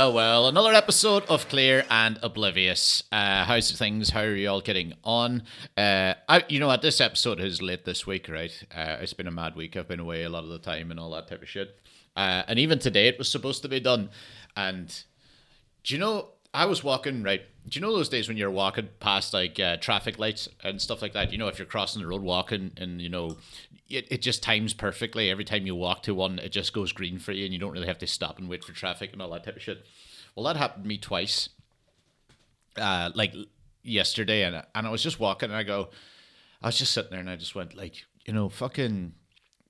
Well, well. Another episode of Clear and Oblivious. Uh, how's things? How are you all getting on? Uh, I, you know what? This episode is late this week, right? Uh, it's been a mad week. I've been away a lot of the time and all that type of shit. Uh, and even today, it was supposed to be done. And do you know? I was walking right. Do you know those days when you're walking past like uh, traffic lights and stuff like that? You know, if you're crossing the road walking and you know it, it just times perfectly. Every time you walk to one, it just goes green for you, and you don't really have to stop and wait for traffic and all that type of shit. Well, that happened to me twice. Uh, like yesterday, and and I was just walking, and I go, I was just sitting there, and I just went like, you know, fucking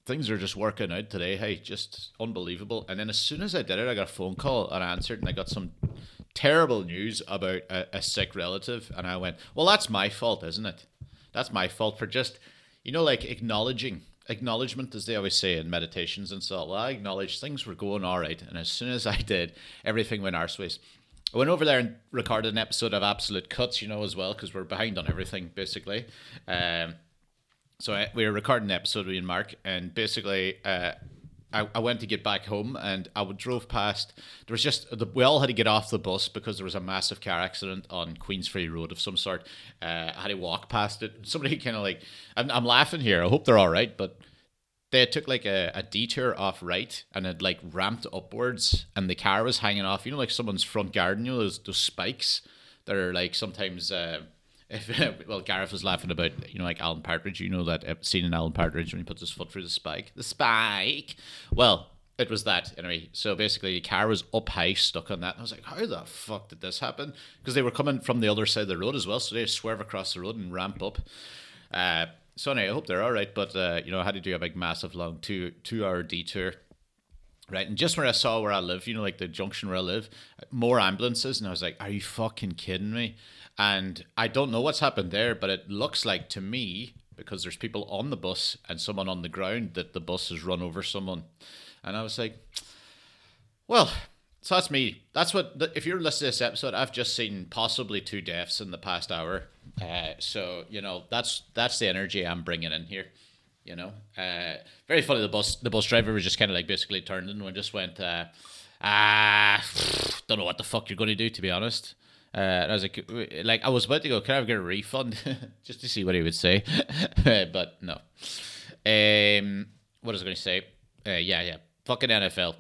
things are just working out today. Hey, just unbelievable. And then as soon as I did it, I got a phone call and I answered, and I got some terrible news about a, a sick relative, and I went, well, that's my fault, isn't it? That's my fault for just, you know, like acknowledging acknowledgement, as they always say in meditations and so. I acknowledged things were going all right, and as soon as I did, everything went arseways. I went over there and recorded an episode of Absolute Cuts, you know, as well, because we're behind on everything basically. Um, so I, we were recording the episode with Mark, and basically, uh, I, I went to get back home and I would drove past. There was just the, we all had to get off the bus because there was a massive car accident on Queensferry Road of some sort. Uh, I had to walk past it. Somebody kind of like I'm, I'm laughing here. I hope they're all right, but they took like a, a detour off right and it like ramped upwards and the car was hanging off. You know, like someone's front garden. You know those those spikes that are like sometimes. Uh, if, well, Gareth was laughing about, you know, like Alan Partridge. You know that scene in Alan Partridge when he puts his foot through the spike. The spike. Well, it was that anyway. So basically, the car was up high, stuck on that. And I was like, how the fuck did this happen? Because they were coming from the other side of the road as well. So they swerve across the road and ramp up. Uh, so anyway, I hope they're all right. But, uh, you know, I had to do a big, massive, long two two hour detour right? And just when I saw where I live, you know, like the junction where I live, more ambulances, and I was like, "Are you fucking kidding me?" And I don't know what's happened there, but it looks like to me, because there's people on the bus and someone on the ground, that the bus has run over someone. And I was like, well, so that's me. That's what, if you're listening to this episode, I've just seen possibly two deaths in the past hour. Uh, so, you know, that's that's the energy I'm bringing in here. You know, uh, very funny. The bus the bus driver was just kind of like basically turned and just went, uh, ah, don't know what the fuck you're going to do, to be honest. Uh, and I was like, like I was about to go, can I get a refund just to see what he would say, but no. Um, what was I going to say? Uh, yeah, yeah, fucking NFL.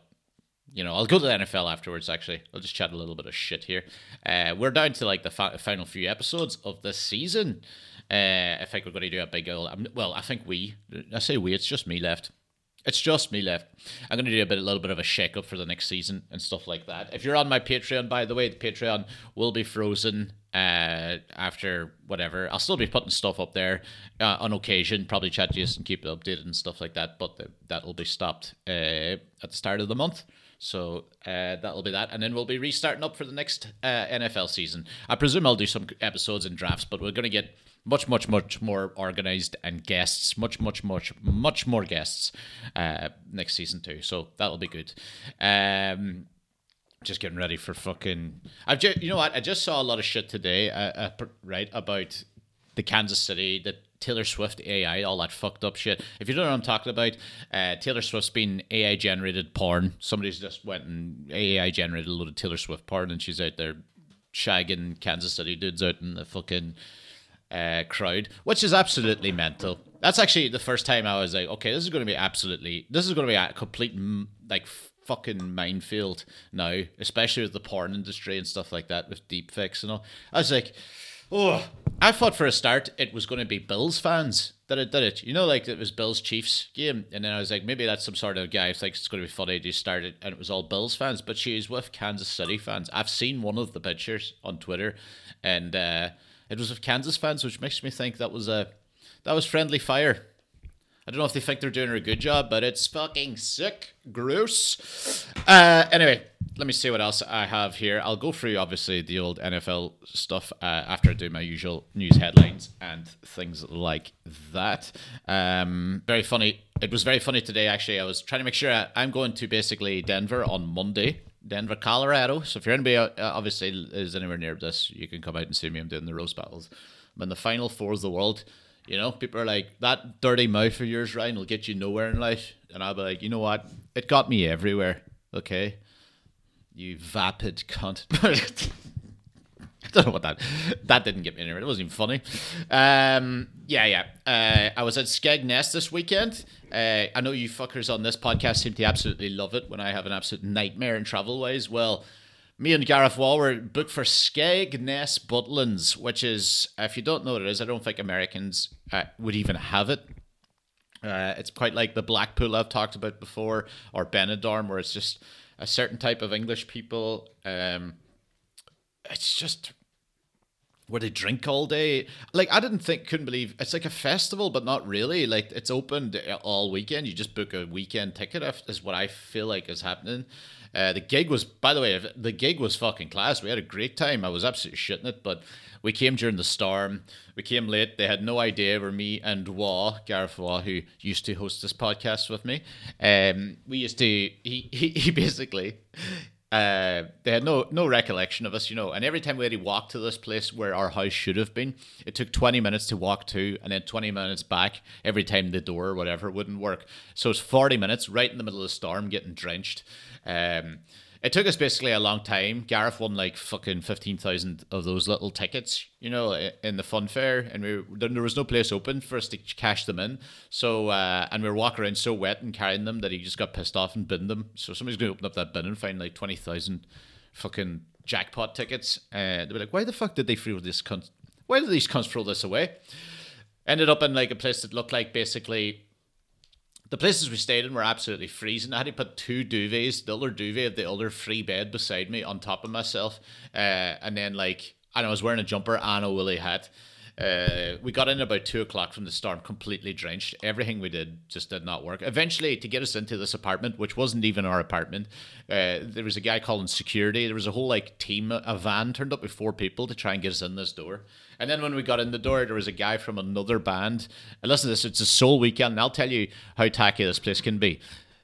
You know, I'll go to the NFL afterwards. Actually, I'll just chat a little bit of shit here. Uh, we're down to like the fa- final few episodes of this season. Uh, I think we're going to do a big old. Um, well, I think we. I say we. It's just me left. It's just me left. I'm going to do a bit, a little bit of a shake up for the next season and stuff like that. If you're on my Patreon, by the way, the Patreon will be frozen uh, after whatever. I'll still be putting stuff up there uh, on occasion, probably chat to you and keep it updated and stuff like that. But that will be stopped uh, at the start of the month. So uh, that'll be that, and then we'll be restarting up for the next uh, NFL season. I presume I'll do some episodes and drafts, but we're going to get much, much, much more organized and guests, much, much, much, much more guests uh, next season too. So that'll be good. Um, just getting ready for fucking. I've just, you know what? I just saw a lot of shit today, uh, uh, right, about the Kansas City, the Taylor Swift AI, all that fucked up shit. If you don't know what I'm talking about, uh, Taylor Swift's been AI generated porn. Somebody's just went and AI generated a load of Taylor Swift porn, and she's out there shagging Kansas City dudes out in the fucking uh, crowd, which is absolutely mental. That's actually the first time I was like, okay, this is going to be absolutely, this is going to be a complete like fucking minefield now, especially with the porn industry and stuff like that with deep fakes and all. I was like, oh, I thought for a start it was going to be Bills fans that it did it. You know, like it was Bills Chiefs game, and then I was like, maybe that's some sort of guy who thinks it's going to be funny to start it, and it was all Bills fans, but she's with Kansas City fans. I've seen one of the pictures on Twitter, and. uh it was of Kansas fans, which makes me think that was a that was friendly fire. I don't know if they think they're doing a good job, but it's fucking sick, gross. Uh, anyway, let me see what else I have here. I'll go through obviously the old NFL stuff uh, after I do my usual news headlines and things like that. Um, very funny. It was very funny today. Actually, I was trying to make sure I, I'm going to basically Denver on Monday Denver, Colorado. So if you're anybody uh, obviously is anywhere near this, you can come out and see me. I'm doing the roast battles. I'm in the final four of the world. You know, people are like, that dirty mouth of yours, Ryan, will get you nowhere in life. And I'll be like, you know what? It got me everywhere. Okay. You vapid cunt. I don't know what that that didn't get me anywhere. It wasn't even funny. Um, yeah, yeah. Uh, I was at Skegness this weekend. Uh, I know you fuckers on this podcast seem to absolutely love it when I have an absolute nightmare in travel ways. Well, me and Gareth Wall were booked for Skegness Butlins, which is, if you don't know what it is, I don't think Americans uh, would even have it. Uh, it's quite like the Blackpool I've talked about before, or Benidorm, where it's just a certain type of English people. Um, it's just where they drink all day. Like I didn't think, couldn't believe it's like a festival, but not really. Like it's open all weekend. You just book a weekend ticket. Is what I feel like is happening. Uh, the gig was, by the way, the gig was fucking class. We had a great time. I was absolutely shitting it, but we came during the storm. We came late. They had no idea where me and Waugh, Gareth Waugh, who used to host this podcast with me, um, we used to. He he, he basically uh, they had no no recollection of us, you know. And every time we had to walk to this place where our house should have been, it took twenty minutes to walk to, and then twenty minutes back every time the door or whatever wouldn't work. So it's forty minutes right in the middle of the storm, getting drenched. Um, it took us basically a long time. Gareth won like fucking fifteen thousand of those little tickets, you know, in the fun fair, and we there was no place open for us to cash them in. So uh, and we were walking around so wet and carrying them that he just got pissed off and binned them. So somebody's gonna open up that bin and find like twenty thousand fucking jackpot tickets. Uh, they'll be like, why the fuck did they throw this cunt? Why did these cunts throw this away? Ended up in like a place that looked like basically the places we stayed in were absolutely freezing. I had to put two duvets, the other duvet of the other free bed beside me on top of myself. Uh, and then, like, and I was wearing a jumper and a woolly hat. Uh, we got in about two o'clock from the storm, completely drenched. Everything we did just did not work. Eventually, to get us into this apartment, which wasn't even our apartment, uh, there was a guy calling security. There was a whole like team, a van turned up with four people to try and get us in this door. And then when we got in the door, there was a guy from another band. And listen to this, it's a soul weekend, and I'll tell you how tacky this place can be.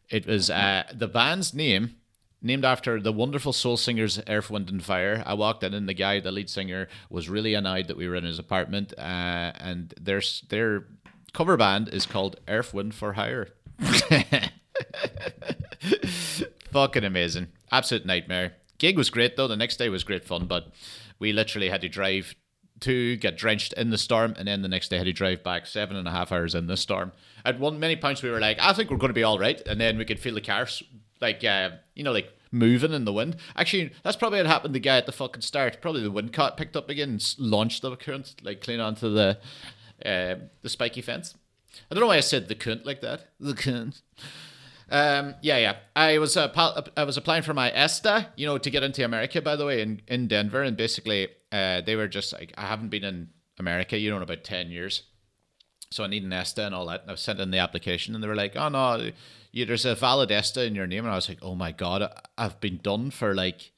It was uh, the band's name named after the wonderful soul singers Earth, Wind and Fire. I walked in, and the guy, the lead singer, was really annoyed that we were in his apartment. Uh, and their their cover band is called Earth, Wind for Hire. Fucking amazing, absolute nightmare. Gig was great though. The next day was great fun, but we literally had to drive to get drenched in the storm, and then the next day had to drive back seven and a half hours in the storm. At one many points we were like, I think we're going to be all right, and then we could feel the cars like uh, you know like moving in the wind. Actually, that's probably what happened. The guy at the fucking start, probably the wind caught picked up again and launched the current like clean onto the uh, the spiky fence. I don't know why I said the cunt like that. The cunt. Um, yeah, yeah. I was uh, I was applying for my ESTA, you know, to get into America. By the way, in in Denver, and basically, uh, they were just like, I haven't been in America, you know, in about ten years, so I need an ESTA and all that. And I sent in the application, and they were like, Oh no, you, there's a valid ESTA in your name, and I was like, Oh my god, I've been done for like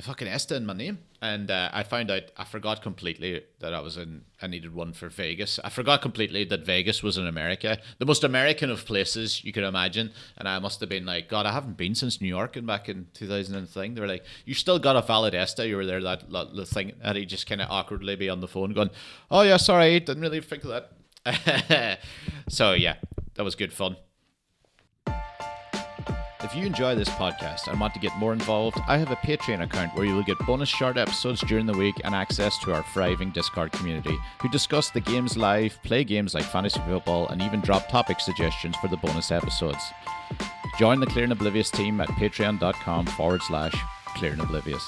a fucking ESTA in my name. And uh, I found out I forgot completely that I was in. I needed one for Vegas. I forgot completely that Vegas was in America, the most American of places you could imagine. And I must have been like, God, I haven't been since New York and back in 2000 and thing. They were like, you still got a valid ESTA. You were there that, the thing, and he just kind of awkwardly be on the phone going, Oh yeah, sorry, didn't really think of that. so yeah, that was good fun. If you enjoy this podcast and want to get more involved, I have a Patreon account where you will get bonus short episodes during the week and access to our thriving Discord community, who discuss the games live, play games like fantasy football, and even drop topic suggestions for the bonus episodes. Join the Clear and Oblivious team at patreon.com forward slash clear and oblivious.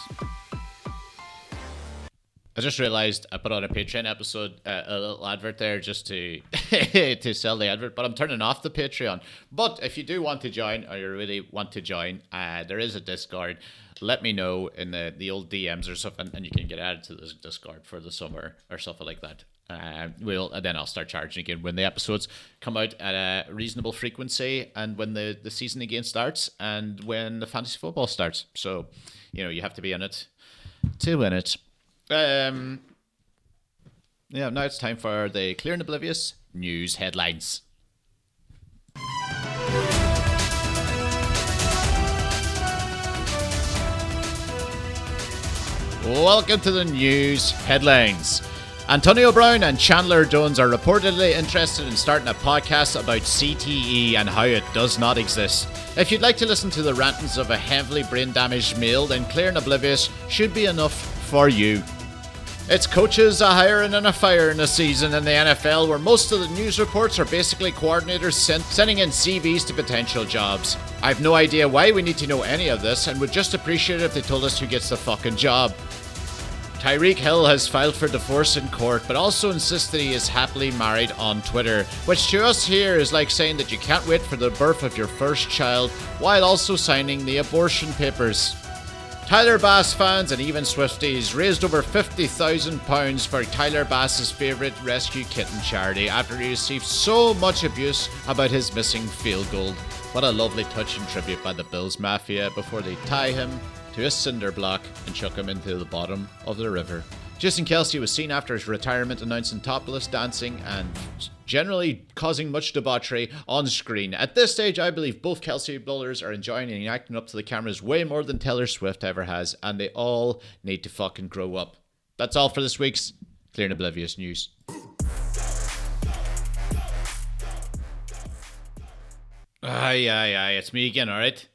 I just realized I put on a Patreon episode, uh, a little advert there just to to sell the advert, but I'm turning off the Patreon. But if you do want to join or you really want to join, uh, there is a Discord. Let me know in the, the old DMs or something, and you can get added to this Discord for the summer or something like that. Uh, we'll and then I'll start charging again when the episodes come out at a reasonable frequency, and when the the season again starts, and when the fantasy football starts. So, you know, you have to be in it to win it. Um, yeah, now it's time for the Clear and Oblivious news headlines. Welcome to the news headlines. Antonio Brown and Chandler Jones are reportedly interested in starting a podcast about CTE and how it does not exist. If you'd like to listen to the rantings of a heavily brain damaged male, then Clear and Oblivious should be enough for you. It's coaches a hiring and a firing a season in the NFL where most of the news reports are basically coordinators sent, sending in CVs to potential jobs. I've no idea why we need to know any of this and would just appreciate it if they told us who gets the fucking job. Tyreek Hill has filed for divorce in court, but also insists that he is happily married on Twitter, which to us here is like saying that you can't wait for the birth of your first child while also signing the abortion papers. Tyler Bass fans and even Swifties raised over £50,000 for Tyler Bass's favourite rescue kitten charity after he received so much abuse about his missing field goal. What a lovely touch and tribute by the Bills Mafia before they tie him to a cinder block and chuck him into the bottom of the river. Jason Kelce was seen after his retirement announcing topless dancing and generally causing much debauchery on screen. At this stage, I believe both Kelce bowlers are enjoying and acting up to the cameras way more than Taylor Swift ever has, and they all need to fucking grow up. That's all for this week's Clear and Oblivious news. Aye, aye, aye, it's me again, alright?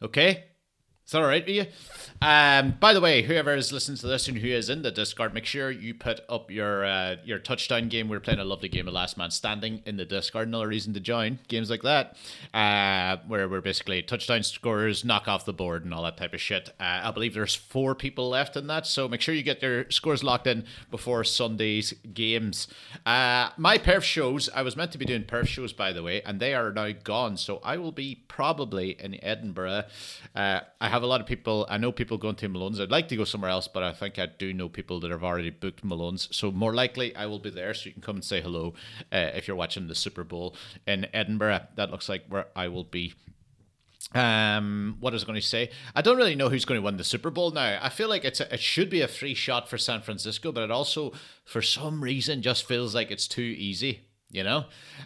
Okay? That all right with you? Um, by the way, whoever is listening to this and who is in the Discord, make sure you put up your uh, your touchdown game. We're playing a lovely game of Last Man Standing in the Discord. Another reason to join games like that, uh, where we're basically touchdown scorers, knock off the board, and all that type of shit. Uh, I believe there's four people left in that, so make sure you get your scores locked in before Sunday's games. Uh, my perf shows, I was meant to be doing perf shows by the way, and they are now gone. So I will be probably in Edinburgh. Uh, I have a lot of people. I know people going to Malone's. I'd like to go somewhere else, but I think I do know people that have already booked Malone's. So more likely, I will be there. So you can come and say hello uh, if you're watching the Super Bowl in Edinburgh. That looks like where I will be. Um, what was going to say? I don't really know who's going to win the Super Bowl now. I feel like it's a, it should be a free shot for San Francisco, but it also, for some reason, just feels like it's too easy you know?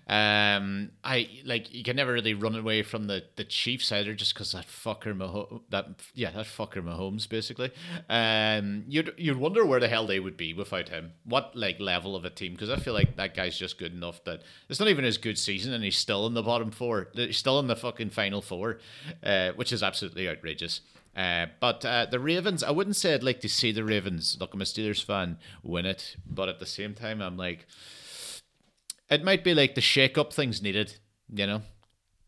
Um i like you can never really run away from the the chiefs either just because that fucker Mahomes, that yeah that fucker Mahomes basically. Um you'd you'd wonder where the hell they would be without him. What like level of a team? Because i feel like that guy's just good enough that it's not even his good season and he's still in the bottom four he's still in the fucking final four uh, which is absolutely outrageous. Uh, but uh, the Ravens, I wouldn't say I'd like to see the Ravens. Look, I'm a Steelers fan, win it, but at the same time, I'm like, it might be like the shake up things needed, you know.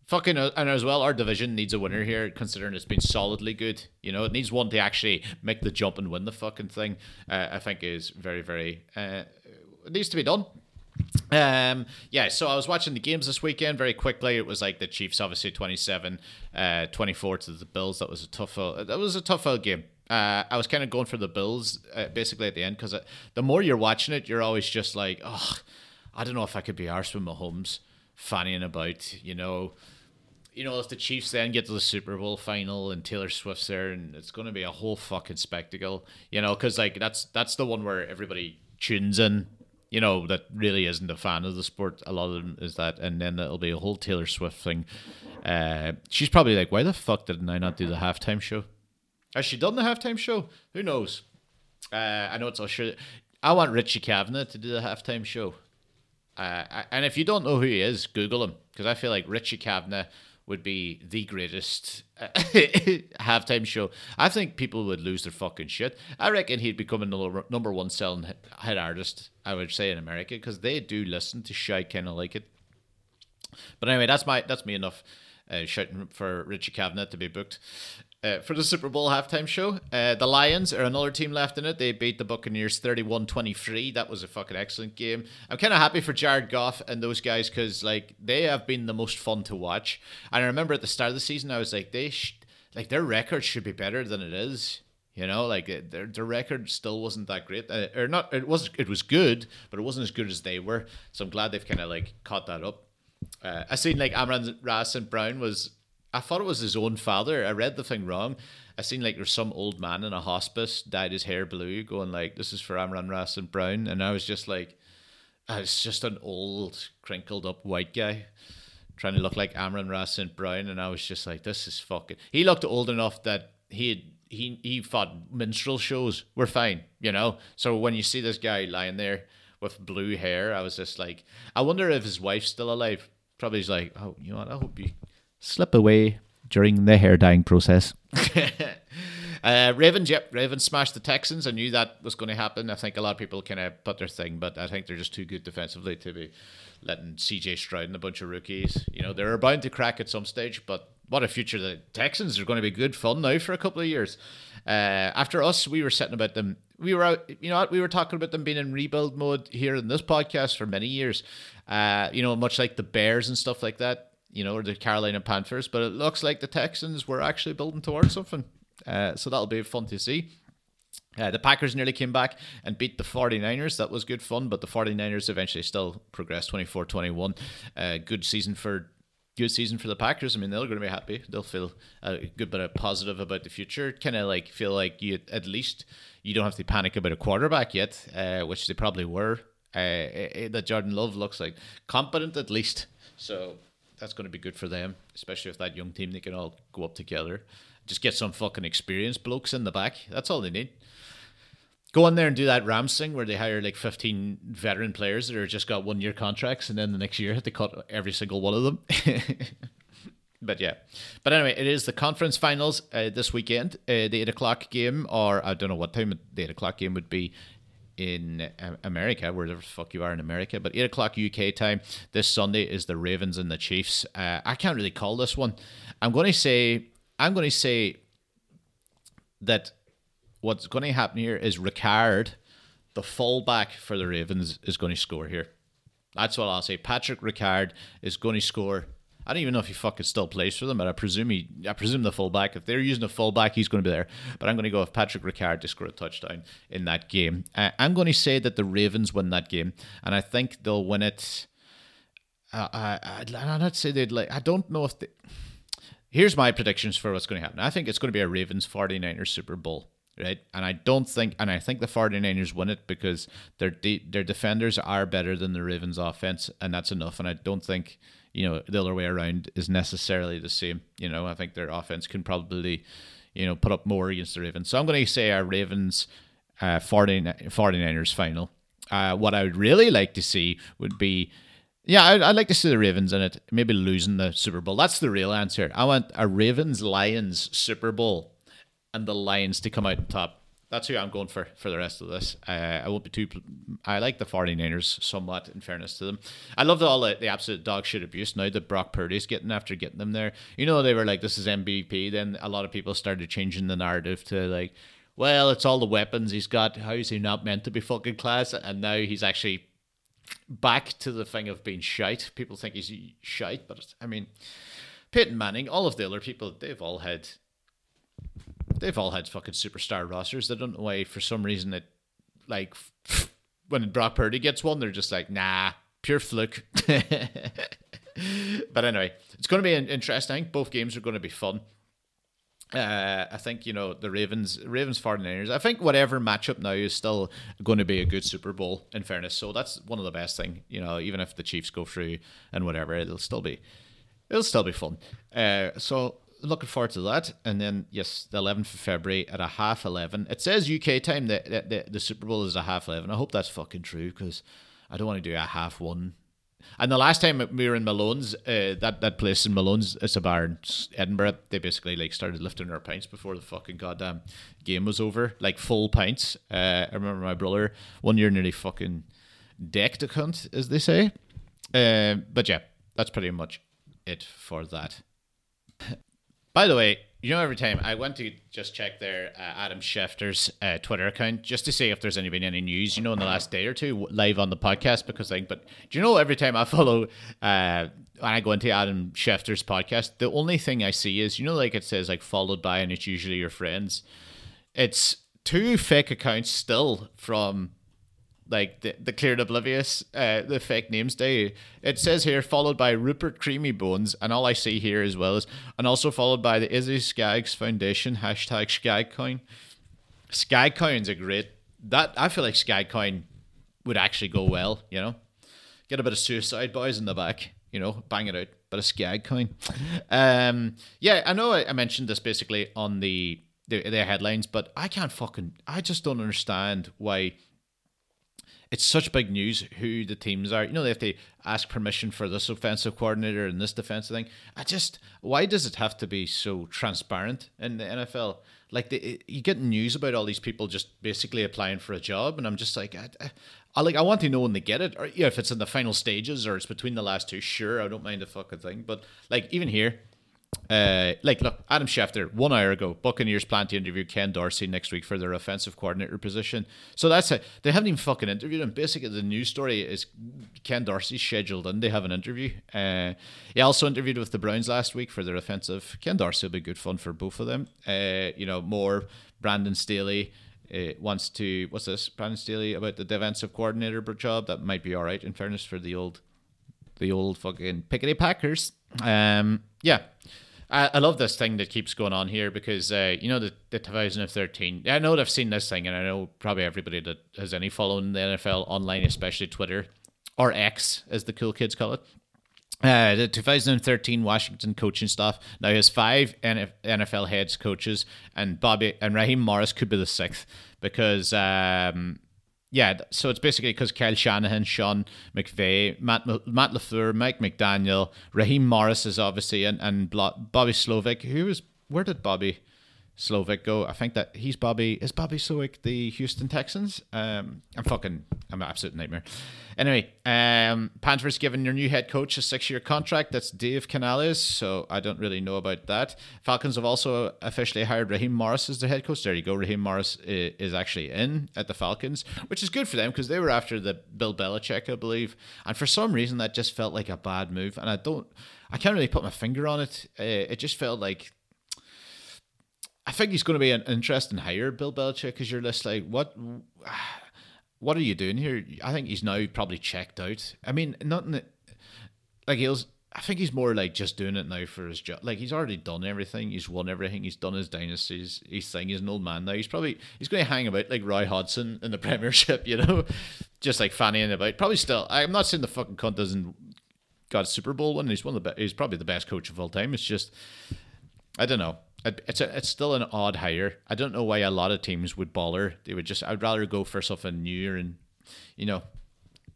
Fucking uh, and as well, our division needs a winner here, considering it's been solidly good. You know, it needs one to actually make the jump and win the fucking thing. Uh, I think is very, very. Uh, it needs to be done. Um, yeah, so I was watching the games this weekend very quickly. It was like the Chiefs, obviously 27, uh, 24 to the Bills. That was a tough, uh, that was a tough uh, game. Uh, I was kind of going for the Bills uh, basically at the end because the more you're watching it, you're always just like, oh, I don't know if I could be arsed with Mahomes fannying about, you know. You know, if the Chiefs then get to the Super Bowl final and Taylor Swift's there, and it's going to be a whole fucking spectacle, you know, because like that's that's the one where everybody tunes in, you know, that really isn't a fan of the sport. A lot of them is that, and then it'll be a whole Taylor Swift thing. Uh, she's probably like, why the fuck didn't I not do the halftime show? Has she done the halftime show? Who knows? Uh, I know it's all sure. I want Richie Kavanagh to do the halftime show. Uh, and if you don't know who he is, Google him because I feel like Richie Kavanagh would be the greatest uh, halftime show. I think people would lose their fucking shit. I reckon he'd become a number one selling hit artist. I would say in America because they do listen to shit kind of like it. But anyway, that's my that's me enough uh, shouting for Richie Kavanagh to be booked. Uh, for the Super Bowl halftime show, uh, the Lions are another team left in it. They beat the Buccaneers 31 23. That was a fucking excellent game. I'm kind of happy for Jared Goff and those guys because, like, they have been the most fun to watch. And I remember at the start of the season, I was like, they, sh- like, their record should be better than it is. You know, like their their record still wasn't that great, uh, or not. It was it was good, but it wasn't as good as they were. So I'm glad they've kind of like caught that up. Uh, I seen like Amon-Ra St. Brown was I thought it was his own father. I read the thing wrong. I seen like there's some old man in a hospice dyed his hair blue, going like, "This is for Amon-Ra St. Brown," and I was just like, "It's just an old, crinkled up white guy." Trying to look like Amon-Ra St. Brown, and I was just like, "This is fucking." He looked old enough that he had he he fought minstrel shows. We're fine, you know. So when you see this guy lying there with blue hair, I was just like, I wonder if his wife's still alive. Probably he's like, oh, you know what? I hope you slip away during the hair dyeing process. uh, Ravens, yep, Ravens smashed the Texans. I knew that was going to happen. I think a lot of people kind of put their thing, but I think they're just too good defensively to be letting CJ Stroud and a bunch of rookies. You know, they're bound to crack at some stage, but what a future the Texans are going to be good fun now for a couple of years. Uh, after us, we were sitting about them. We were out, you know? We were talking about them being in rebuild mode here in this podcast for many years. Uh, you know, much like the Bears and stuff like that, you know, or the Carolina Panthers. But it looks like the Texans were actually building towards something. Uh, so that'll be fun to see. Uh, the Packers nearly came back and beat the 49ers. That was good fun, but the 49ers eventually still progressed 24 21. Uh, good season for good season for the Packers. I mean, they're going to be happy. They'll feel a good bit of positive about the future. Kind of like feel like you at least you don't have to panic about a quarterback yet, uh, which they probably were. Uh, uh, that Jordan Love looks like competent at least. So that's going to be good for them, especially with that young team. They can all go up together. Just get some fucking experienced blokes in the back. That's all they need go in there and do that Rams thing where they hire like 15 veteran players that are just got one year contracts and then the next year they cut every single one of them. but yeah. But anyway, it is the conference finals uh, this weekend. Uh, the 8 o'clock game, or I don't know what time the 8 o'clock game would be in uh, America, wherever the fuck you are in America. But 8 o'clock UK time this Sunday is the Ravens and the Chiefs. Uh, I can't really call this one. I'm going to say, I'm going to say that what's going to happen here is Ricard, the fullback for the Ravens, is going to score here. That's what I'll say. Patrick Ricard is going to score. I don't even know if he fucking still plays for them, but I presume he, I presume the fullback. If they're using a fullback, he's going to be there. But I'm going to go with Patrick Ricard to score a touchdown in that game. Uh, I'm going to say that the Ravens win that game, and I think they'll win it. Uh, I, I'd, I'd say they'd like. I don't know if they. Here's my predictions for what's going to happen. I think it's going to be a Ravens 49ers Super Bowl right? And I don't think, and I think the 49ers win it because their de- their defenders are better than the Ravens' offense, and that's enough. And I don't think, you know, the other way around is necessarily the same. You know, I think their offense can probably, you know, put up more against the Ravens. So I'm going to say our Ravens uh, 49ers final. Uh, what I would really like to see would be. Yeah, I'd, I'd, like to see the Ravens in it, maybe losing the Super Bowl. That's the real answer. I want a Ravens Lions Super Bowl and the Lions to come out on top. That's who I'm going for for the rest of this. Uh, I won't be too. I like the 49ers somewhat, in fairness to them. I love the, all the, the absolute dog shit abuse now that Brock Purdy's getting after getting them there. You know, they were like, this is MVP. Then a lot of people started changing the narrative to like, well, it's all the weapons he's got. How is he not meant to be fucking class? And now he's actually back to the thing of being shite. People think he's shite, but I mean, Peyton Manning, all of the other people, they've all had they've all had fucking superstar rosters. They don't know why, for some reason, it like when Brock Purdy gets one, they're just like, nah, pure fluke. but anyway, it's going to be interesting. Both games are going to be fun. Uh, I think you know the Ravens, Ravens 49ers. I think whatever matchup now is still going to be a good Super Bowl. In fairness, so that's one of the best thing. You know, even if the Chiefs go through and whatever, it'll still be, it'll still be fun. Uh, so looking forward to that. And then, yes, the 11th of February at a half 11. It says UK time that the, the, the, Super Bowl is a half 11. I hope that's fucking true because I don't want to do a half one. And the last time we were in Malone's, uh, that, that place in Malone's, it's a bar in Edinburgh, they basically like started lifting their pints before the fucking goddamn game was over. Like full pints. Uh, I remember my brother one year nearly fucking decked a cunt, as they say. Uh, but yeah, that's pretty much it for that. By the way, you know, every time I went to just check their uh, Adam Schefter's uh, Twitter account just to see if there's any been any news, you know, in the last day or two live on the podcast because like, but do you know every time I follow uh, when I go into Adam Schefter's podcast, the only thing I see is you know, like it says like followed by, and it's usually your friends. It's two fake accounts still from like the, the cleared oblivious, uh, the fake names day. It says here followed by Rupert Creamy Bones, and all I see here as well is, and also followed by the Izzy Skaggs Foundation hashtag Skagcoin. Skagcoin's a great that I feel like Skagcoin would actually go well. You know, get a bit of Suicide Boys in the back. You know, bang it out. But a Skagcoin. Um, yeah, I know I, I mentioned this basically on the the, the headlines, but I can't fucking. I just don't understand why it's such big news who the teams are. You know, they have to ask permission for this offensive coordinator and this defensive thing. I just, why does it have to be so transparent in the NFL? Like, the, you get news about all these people just basically applying for a job, and I'm just like, I, I, I like, I want to know when they get it, or yeah, if it's in the final stages or it's between the last two. Sure, I don't mind a fucking thing, but like even here, uh, like, look, Adam Schefter, one hour ago, Buccaneers plan to interview Ken Dorsey next week for their offensive coordinator position. So that's it. They haven't even fucking interviewed him. Basically, the news story is Ken Dorsey scheduled and they have an interview. Uh, he also interviewed with the Browns last week for their offensive. Ken Dorsey will be good fun for both of them. Uh, you know, more Brandon Staley. Uh, wants to what's this Brandon Staley about the defensive coordinator job that might be all right in fairness for the old the old fucking pickety packers um yeah I, I love this thing that keeps going on here because uh, you know the, the 2013. I know I've seen this thing, and I know probably everybody that has any following the NFL online, especially Twitter or X, as the cool kids call it. Uh, the 2013 Washington coaching staff now has five NFL heads coaches, and Bobby and Raheem Morris could be the sixth because um, yeah, so it's basically because Kyle Shanahan, Sean McVay, Matt Matt Lafleur, Mike McDaniel, Raheem Morris is obviously, and and Bobby Slowik. Who was where did Bobby Slowik go? I think that he's Bobby. Is Bobby Slowik the Houston Texans? Um, I'm fucking. I'm an absolute nightmare. Anyway, um, Panthers given your new head coach a six-year contract. That's Dave Canales. So I don't really know about that. Falcons have also officially hired Raheem Morris as their head coach. There you go. Raheem Morris is actually in at the Falcons, which is good for them because they were after the Bill Belichick, I believe. And for some reason, that just felt like a bad move. And I don't. I can't really put my finger on it. Uh, it just felt like I think he's going to be an interesting hire, Bill Belichick, because you're just like, what? what are you doing here? I think he's now probably checked out. I mean, nothing like he's. I think he's more like just doing it now for his job. Like he's already done everything. He's won everything. He's done his dynasties. He's thing. He's an old man now. He's probably he's going to hang about like Roy Hodgson in the Premiership. You know, just like fanning about. Probably still. I'm not saying the fucking cunt doesn't got a Super Bowl one. He's one of the. Be- he's probably the best coach of all time. It's just, I don't know it's a, it's still an odd hire. I don't know why a lot of teams would bother. They would just I'd rather go for something new and you know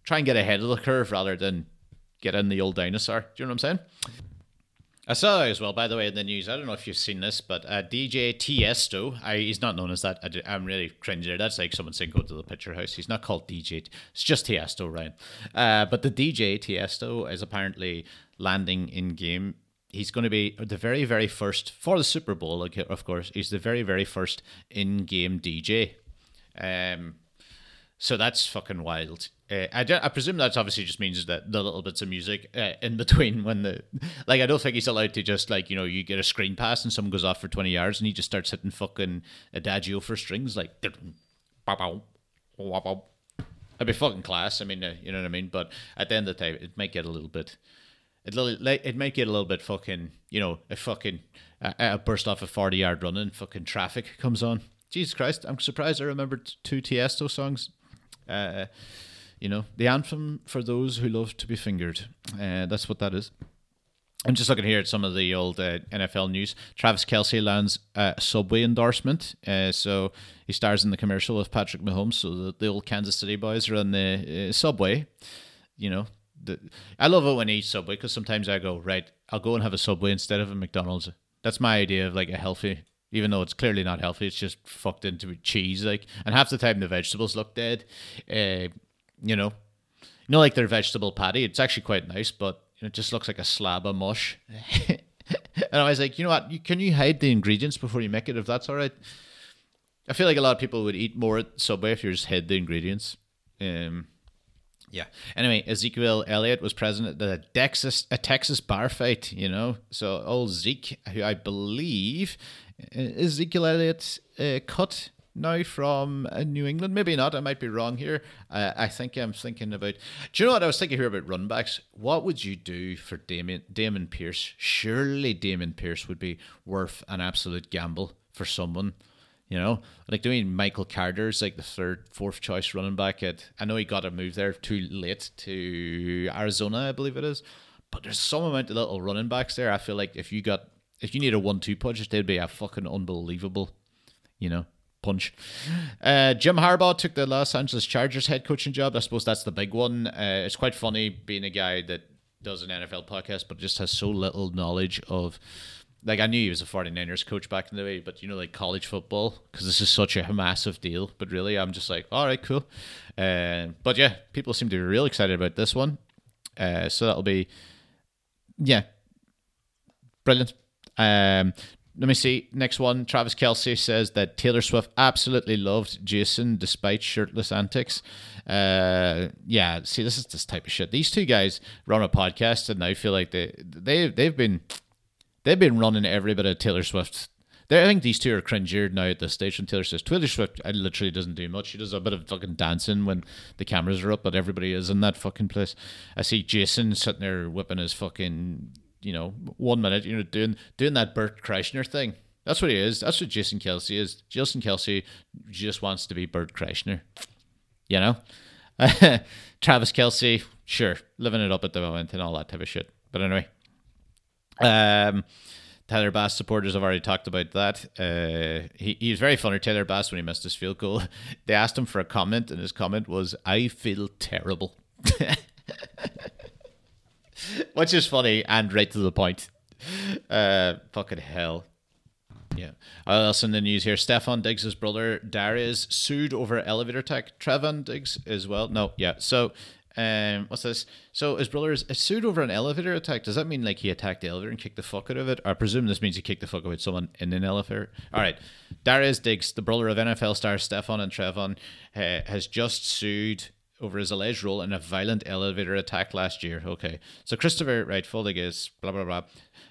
try and get ahead of the curve rather than get in the old dinosaur. Do you know what I'm saying? I saw as well, by the way, in the news. I don't know if you've seen this, but uh, DJ Tiesto, I, he's not known as that. I, am really cringing That's like someone saying go to the picture house. He's not called DJ. It's just Tiesto, Ryan. Uh, but the DJ Tiesto is apparently landing in game he's going to be the very, very first for the Super Bowl. Of course, he's the very, very first in-game DJ. Um, so that's fucking wild. Uh, I, I presume that obviously just means that the little bits of music uh, in between when the like I don't think he's allowed to just like you know you get a screen pass and someone goes off for twenty yards and he just starts hitting fucking adagio for strings like I'd be fucking class. I mean, uh, you know what I mean. But at the end of the day, it might get a little bit it it might get a little bit fucking you know a fucking a burst off a forty yard run and fucking traffic comes on. Jesus Christ, I'm surprised I remembered two Tiesto songs. Uh, you know the anthem for those who love to be fingered. Uh, that's what that is. I'm just looking here at some of the old uh, NFL news. Travis Kelce lands a Subway endorsement. Uh, so he stars in the commercial with Patrick Mahomes. So the, the old Kansas City boys are on the uh, Subway. You know, the, I love it when I eat Subway because sometimes I go right. I'll go and have a Subway instead of a McDonald's. That's my idea of like a healthy, even though it's clearly not healthy. It's just fucked into cheese, like, and half the time the vegetables look dead. Uh, you know, you know, like their vegetable patty. It's actually quite nice, but it just looks like a slab of mush. and I was like, you know what? Can you hide the ingredients before you make it? If that's all right. I feel like a lot of people would eat more at Subway if you just hid the ingredients. Um, yeah. Anyway, Ezekiel Elliott was present at the Texas a Texas bar fight. You know, so old Zeke, who I believe uh, Ezekiel Elliott uh, cut now from uh, New England. Maybe not. I might be wrong here. Uh, I think I'm thinking about. Do you know what I was thinking here about runbacks? What would you do for Damon Dameon Pierce? Surely Damon Pierce would be worth an absolute gamble for someone. You know, like doing Michael Carter's like the third, fourth choice running back. At I know he got a move there too late to Arizona, I believe it is. But there's some amount of little running backs there. I feel like if you got if you need a one-two punch, they'd be a fucking unbelievable you know, punch. Uh, Jim Harbaugh took the Los Angeles Chargers head coaching job. I suppose that's the big one. Uh, it's quite funny being a guy that does an NFL podcast, but just has so little knowledge of. Like I knew he was a 49ers coach back in the day, but you know, like college football, because this is such a massive deal. But really, I'm just like, all right, cool. Uh, but yeah, people seem to be real excited about this one. Uh, so that'll be, yeah, brilliant. Um, let me see. Next one. Travis Kelce says that Taylor Swift absolutely loved Jason despite shirtless antics. Uh, yeah. See, this is this type of shit. These two guys run a podcast, and I feel like they they they've been they've been running every bit of Taylor Swift. They, I think these two are cringier now at this stage. And Taylor says Taylor Swift literally doesn't do much. She does a bit of fucking dancing when the cameras are up, but everybody is in that fucking place. I see Jason sitting there whipping his fucking you know, one minute, you know, doing doing that Bert Kreischer thing. That's what he is. That's what Jason Kelce is. Jason Kelce just wants to be Bert Kreischer. You know? Travis Kelce, sure, living it up at the moment and all that type of shit. But anyway. Um Tyler Bass supporters have already talked about that. Uh, he, he was very funny, Tyler Bass, when he missed his field goal. They asked him for a comment, and his comment was, I feel terrible. which is funny and right to the point. Uh, fucking hell. Yeah. Also in the news here, Stefon Diggs' brother Darius sued over elevator tech. Trevon Diggs as well. No, yeah. So, um, what's this? So his brother is sued over an elevator attack. Does that mean like he attacked the elevator and kicked the fuck out of it? I presume this means he kicked the fuck out of someone in an elevator. All right. Darius Diggs, the brother of NFL stars Stefon and Trevon, uh, has just sued over his alleged role in a violent elevator attack last year. Okay. So Christopher, right, Fuldig is blah, blah, blah,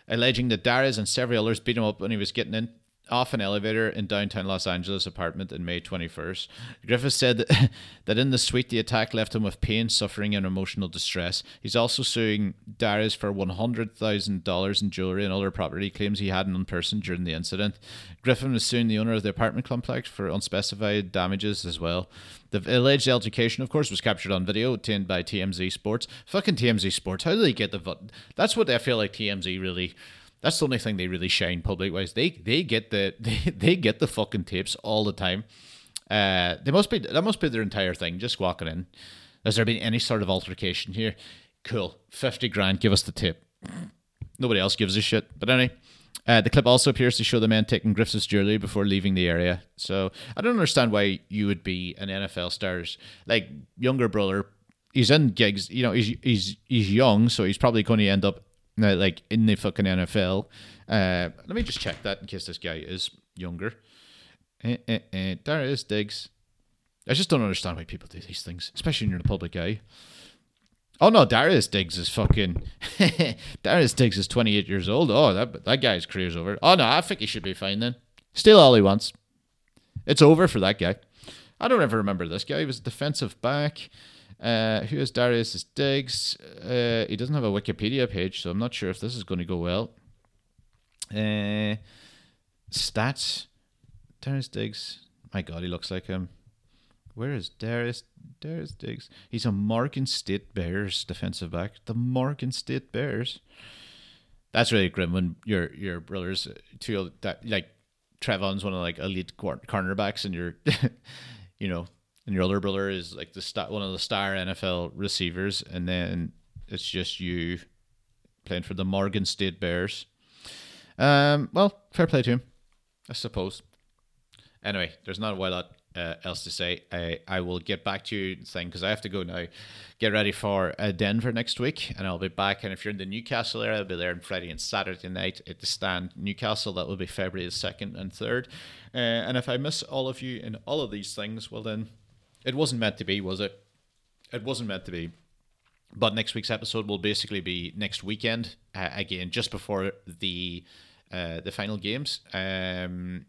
alleging that Darius and several others beat him up when he was getting in off an elevator in downtown Los Angeles apartment in May 21st. Griffiths said that, that in the suite, the attack left him with pain, suffering, and emotional distress. He's also suing Darius for $100,000 in jewelry and other property claims he had in person during the incident. Griffin is suing the owner of the apartment complex for unspecified damages as well. The alleged altercation, of course, was captured on video obtained by TMZ Sports. Fucking TMZ Sports. How do they get the. That's what I feel like TMZ really that's the only thing they really shine public wise. They they get the they, they get the fucking tapes all the time. Uh, they must be that must be their entire thing. Just walking in. Has there been any sort of altercation here? Cool, fifty grand. Give us the tip. Nobody else gives a shit. But anyway, uh, the clip also appears to show the man taking Griffith's jewelry before leaving the area. So I don't understand why you would be an NFL star's like younger brother. He's in gigs, you know. He's he's he's young, so he's probably going to end up now, like in the fucking NFL. Uh, let me just check that in case this guy is younger. Eh, eh, eh. Darius Diggs. I just don't understand why people do these things, especially when you're in the public eye. Oh no, Darius Diggs is fucking. Darius Diggs is 28 years old. Oh, that that guy's career's over. Oh no, I think he should be fine then. Steal all he wants. It's over for that guy. I don't ever remember this guy. He was a defensive back. Uh, who is Darius Diggs? Uh, he doesn't have a Wikipedia page, so I'm not sure if this is going to go well. Uh, stats. Darius Diggs. My God, he looks like him. Where is Darius? Darius Diggs. He's a Morgan State Bears defensive back. The Morgan State Bears. That's really grim when your your brothers two that like Trevon's one of like elite cornerbacks and you're you know and your older brother is like the star, one of the star NFL receivers, and then it's just you playing for the Morgan State Bears. Um, well, fair play to him, I suppose. Anyway, there's not a lot uh, else to say. I, I will get back to you thing because I have to go now. Get ready for uh, Denver next week, and I'll be back. And if you're in the Newcastle area, I'll be there on Friday and Saturday night at the stand Newcastle. That will be February the second and third. Uh, and if I miss all of you in all of these things, well then it wasn't meant to be, was it? It wasn't meant to be. But next week's episode will basically be next weekend uh, again, just before the uh, the final games. Um,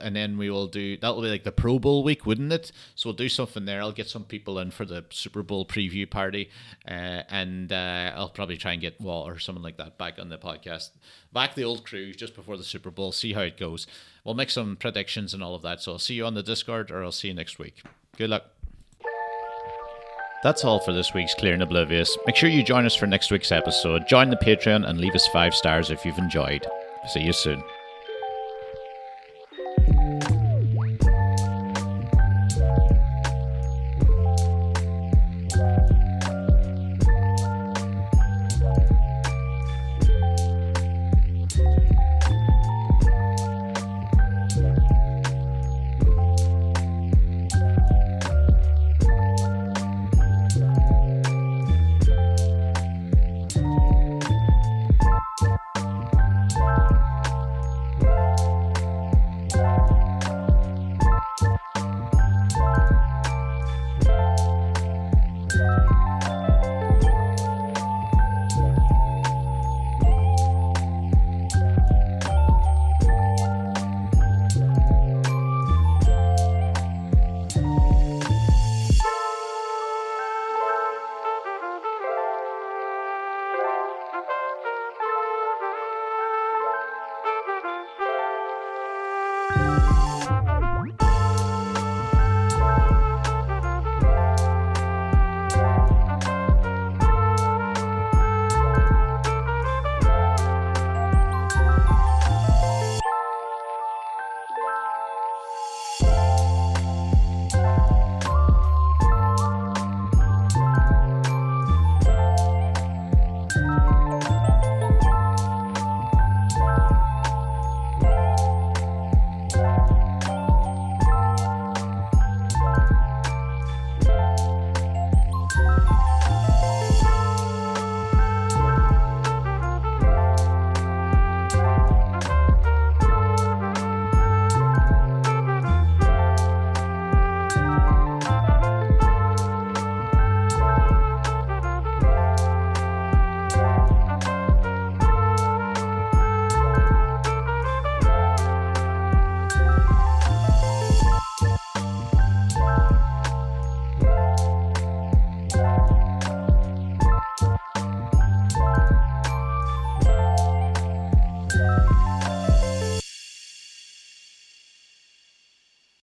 and then we will do that'll be like the Pro Bowl week, wouldn't it? So we'll do something there. I'll get some people in for the Super Bowl preview party, uh, and uh, I'll probably try and get Wall or someone like that back on the podcast, back the old crew just before the Super Bowl. See how it goes. We'll make some predictions and all of that. So I'll see you on the Discord, or I'll see you next week. Good luck. That's all for this week's Clear and Oblivious. Make sure you join us for next week's episode. Join the Patreon and leave us five stars if you've enjoyed. See you soon.